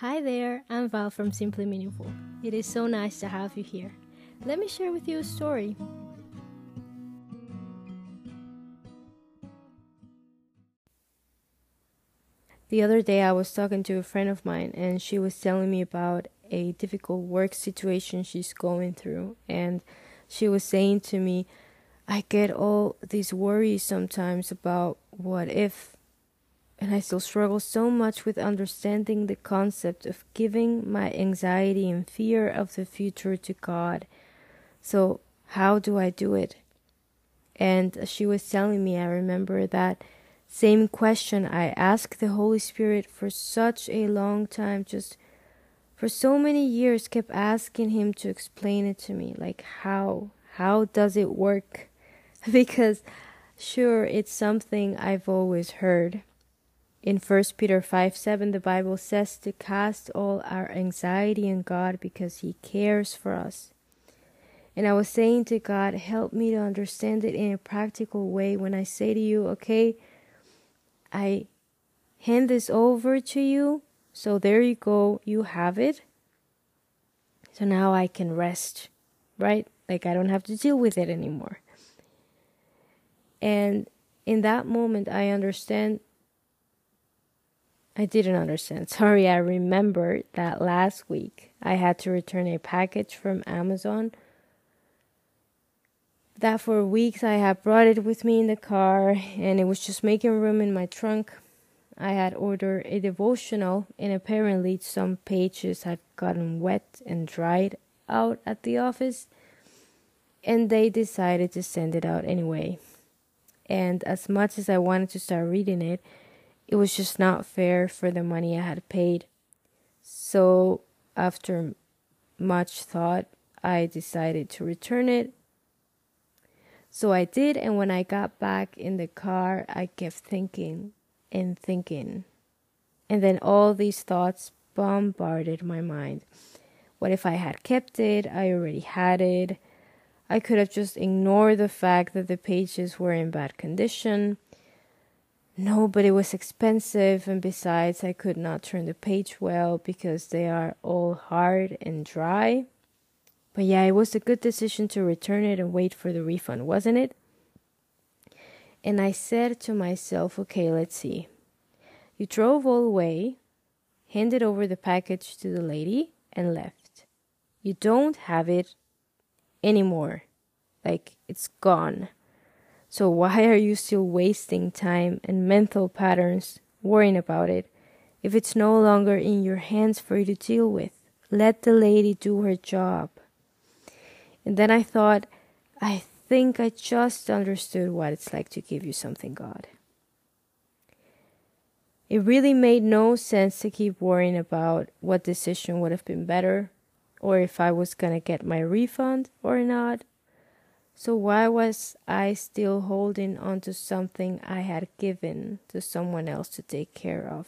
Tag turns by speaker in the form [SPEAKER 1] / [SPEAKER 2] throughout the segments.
[SPEAKER 1] Hi there, I'm Val from Simply Meaningful. It is so nice to have you here. Let me share with you a story. The other day, I was talking to a friend of mine, and she was telling me about a difficult work situation she's going through. And she was saying to me, I get all these worries sometimes about what if and I still struggle so much with understanding the concept of giving my anxiety and fear of the future to God. So, how do I do it? And she was telling me, I remember that same question I asked the Holy Spirit for such a long time, just for so many years, kept asking Him to explain it to me. Like, how? How does it work? because sure, it's something I've always heard in 1 Peter 5 7, the Bible says to cast all our anxiety on God because He cares for us. And I was saying to God, help me to understand it in a practical way when I say to you, okay, I hand this over to you. So there you go, you have it. So now I can rest, right? Like I don't have to deal with it anymore. And in that moment, I understand I didn't understand. Sorry, I remembered that last week I had to return a package from Amazon. That for weeks I had brought it with me in the car and it was just making room in my trunk. I had ordered a devotional and apparently some pages had gotten wet and dried out at the office and they decided to send it out anyway. And as much as I wanted to start reading it, it was just not fair for the money I had paid. So, after much thought, I decided to return it. So I did, and when I got back in the car, I kept thinking and thinking. And then all these thoughts bombarded my mind. What if I had kept it? I already had it. I could have just ignored the fact that the pages were in bad condition. No, but it was expensive, and besides, I could not turn the page well because they are all hard and dry. But yeah, it was a good decision to return it and wait for the refund, wasn't it? And I said to myself, okay, let's see. You drove all the way, handed over the package to the lady, and left. You don't have it anymore. Like, it's gone. So why are you still wasting time and mental patterns worrying about it if it's no longer in your hands for you to deal with? Let the lady do her job. And then I thought, I think I just understood what it's like to give you something, God. It really made no sense to keep worrying about what decision would have been better, or if I was gonna get my refund or not, so why was I still holding on to something I had given to someone else to take care of?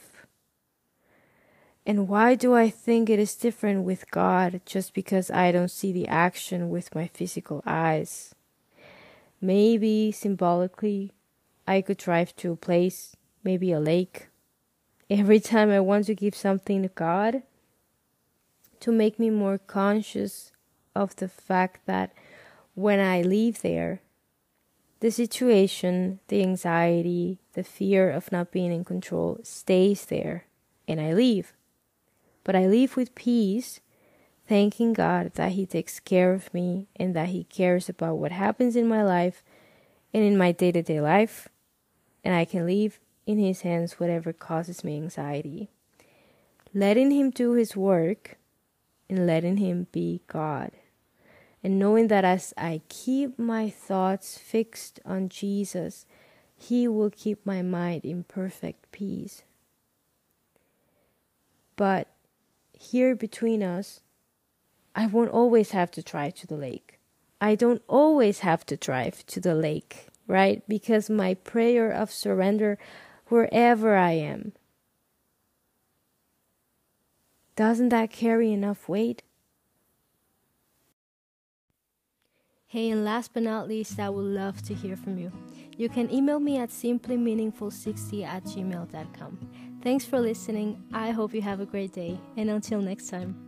[SPEAKER 1] And why do I think it is different with God just because I don't see the action with my physical eyes? Maybe symbolically, I could drive to a place, maybe a lake, every time I want to give something to God to make me more conscious of the fact that when I leave there, the situation, the anxiety, the fear of not being in control stays there, and I leave. But I leave with peace, thanking God that He takes care of me and that He cares about what happens in my life and in my day to day life, and I can leave in His hands whatever causes me anxiety. Letting Him do His work and letting Him be God and knowing that as I keep my thoughts fixed on Jesus, He will keep my mind in perfect peace. But here between us, I won't always have to drive to the lake. I don't always have to drive to the lake, right? Because my prayer of surrender wherever I am. Doesn't that carry enough weight? Hey, and last but not least, I would love to hear from you. You can email me at simplymeaningful60 at gmail.com. Thanks for listening. I hope you have a great day. And until next time.